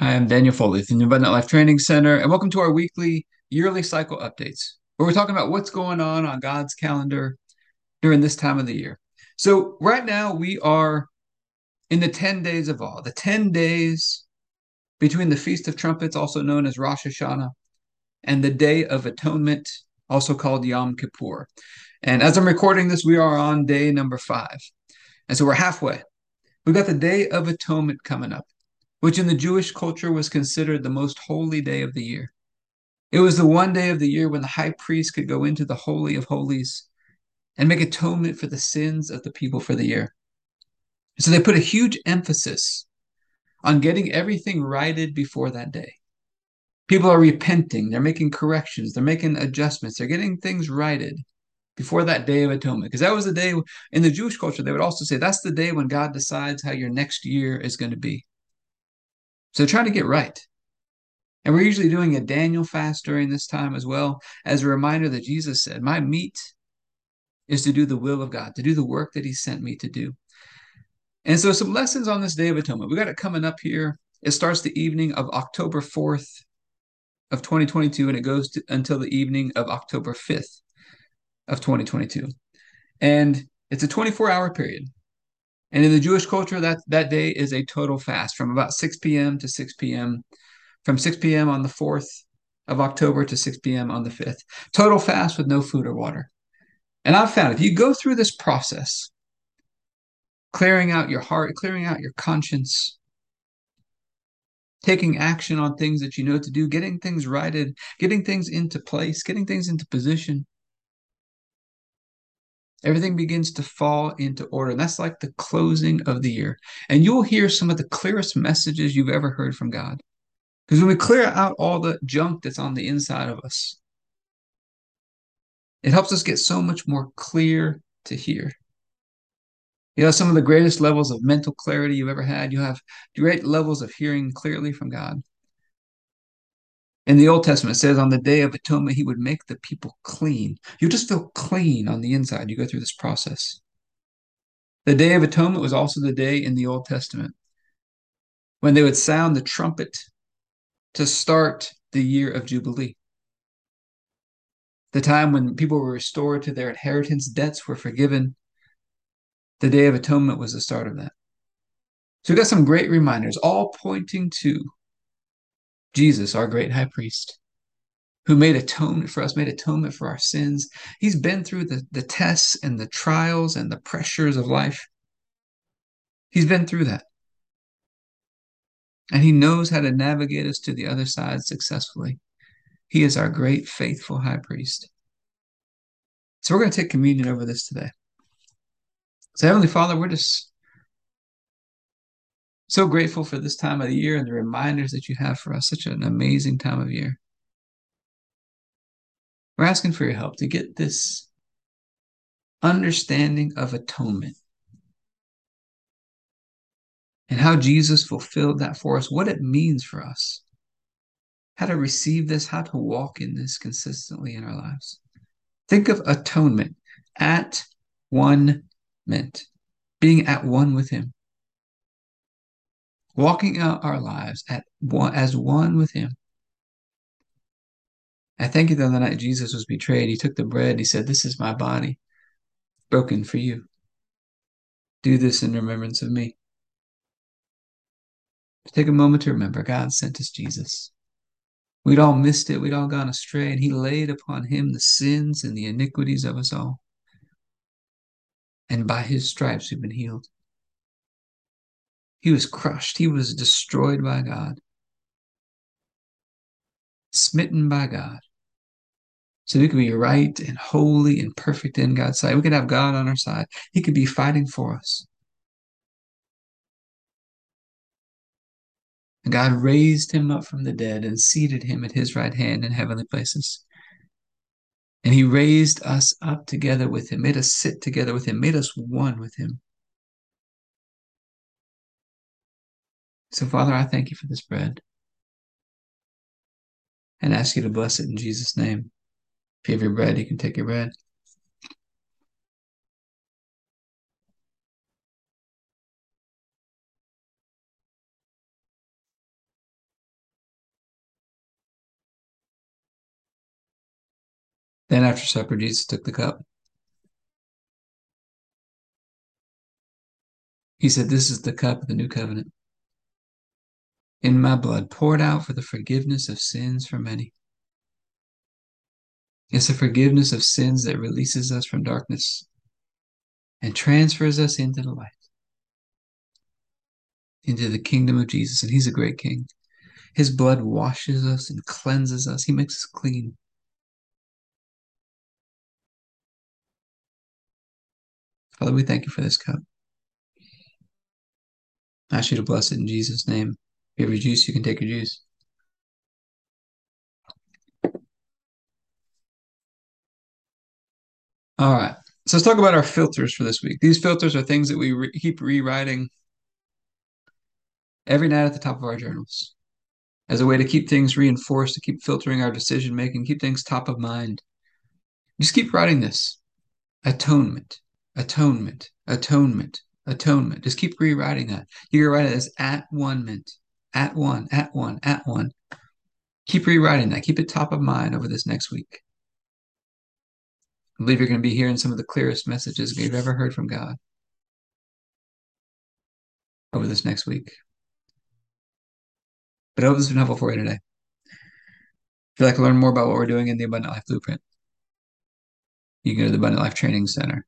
Hi, I'm Daniel Foley from the Abundant Life Training Center, and welcome to our weekly yearly cycle updates, where we're talking about what's going on on God's calendar during this time of the year. So, right now, we are in the 10 days of awe, the 10 days between the Feast of Trumpets, also known as Rosh Hashanah, and the Day of Atonement, also called Yom Kippur. And as I'm recording this, we are on day number five. And so we're halfway. We've got the Day of Atonement coming up, which in the Jewish culture was considered the most holy day of the year. It was the one day of the year when the high priest could go into the Holy of Holies and make atonement for the sins of the people for the year. So they put a huge emphasis on getting everything righted before that day. People are repenting, they're making corrections, they're making adjustments, they're getting things righted before that day of atonement. Because that was the day in the Jewish culture, they would also say that's the day when God decides how your next year is going to be. So try to get right. And we're usually doing a Daniel fast during this time as well, as a reminder that Jesus said, My meat is to do the will of God, to do the work that He sent me to do. And so, some lessons on this Day of Atonement. We got it coming up here. It starts the evening of October 4th of 2022, and it goes to, until the evening of October 5th of 2022. And it's a 24 hour period. And in the Jewish culture, that, that day is a total fast from about 6 p.m. to 6 p.m., from 6 p.m. on the 4th of October to 6 p.m. on the 5th. Total fast with no food or water. And I've found if you go through this process, clearing out your heart, clearing out your conscience, taking action on things that you know to do, getting things righted, getting things into place, getting things into position. Everything begins to fall into order. And that's like the closing of the year. And you'll hear some of the clearest messages you've ever heard from God. Because when we clear out all the junk that's on the inside of us, it helps us get so much more clear to hear. You know, some of the greatest levels of mental clarity you've ever had. You have great levels of hearing clearly from God. In the Old Testament, it says on the day of atonement, he would make the people clean. You just feel clean on the inside. You go through this process. The day of atonement was also the day in the Old Testament when they would sound the trumpet to start the year of Jubilee. The time when people were restored to their inheritance, debts were forgiven, the Day of Atonement was the start of that. So we've got some great reminders, all pointing to Jesus, our great high priest, who made atonement for us, made atonement for our sins. He's been through the, the tests and the trials and the pressures of life. He's been through that. And he knows how to navigate us to the other side successfully. He is our great, faithful high priest. So we're going to take communion over this today. So, Heavenly Father, we're just so grateful for this time of the year and the reminders that you have for us. Such an amazing time of year. We're asking for your help to get this understanding of atonement and how Jesus fulfilled that for us, what it means for us, how to receive this, how to walk in this consistently in our lives. Think of atonement at one meant being at one with Him, walking out our lives at one, as one with Him. I thank you that the night Jesus was betrayed, He took the bread, He said, This is my body broken for you. Do this in remembrance of me. Take a moment to remember God sent us Jesus. We'd all missed it, we'd all gone astray, and He laid upon Him the sins and the iniquities of us all and by his stripes we've been healed. He was crushed, he was destroyed by God, smitten by God. So we could be right and holy and perfect in God's sight. We could have God on our side. He could be fighting for us. And God raised him up from the dead and seated him at his right hand in heavenly places. And he raised us up together with him, made us sit together with him, made us one with him. So, Father, I thank you for this bread and ask you to bless it in Jesus' name. If you have your bread, you can take your bread. Then after supper, Jesus took the cup. He said, This is the cup of the new covenant in my blood, poured out for the forgiveness of sins for many. It's the forgiveness of sins that releases us from darkness and transfers us into the light, into the kingdom of Jesus. And He's a great King. His blood washes us and cleanses us, He makes us clean. Father, we thank you for this cup. I ask you to bless it in Jesus' name. If you have your juice, you can take your juice. All right. So let's talk about our filters for this week. These filters are things that we re keep rewriting every night at the top of our journals as a way to keep things reinforced, to keep filtering our decision making, keep things top of mind. Just keep writing this atonement, atonement, atonement, atonement. Just keep rewriting that. You can write it as at-one-ment, at one, at one, at one. Keep rewriting that. Keep it top of mind over this next week. I believe you're going to be hearing some of the clearest messages you've ever heard from God over this next week. But I hope this has been helpful for you today. If you'd like to learn more about what we're doing in the Abundant Life Blueprint, you can go to the Abundant Life Training Center.com.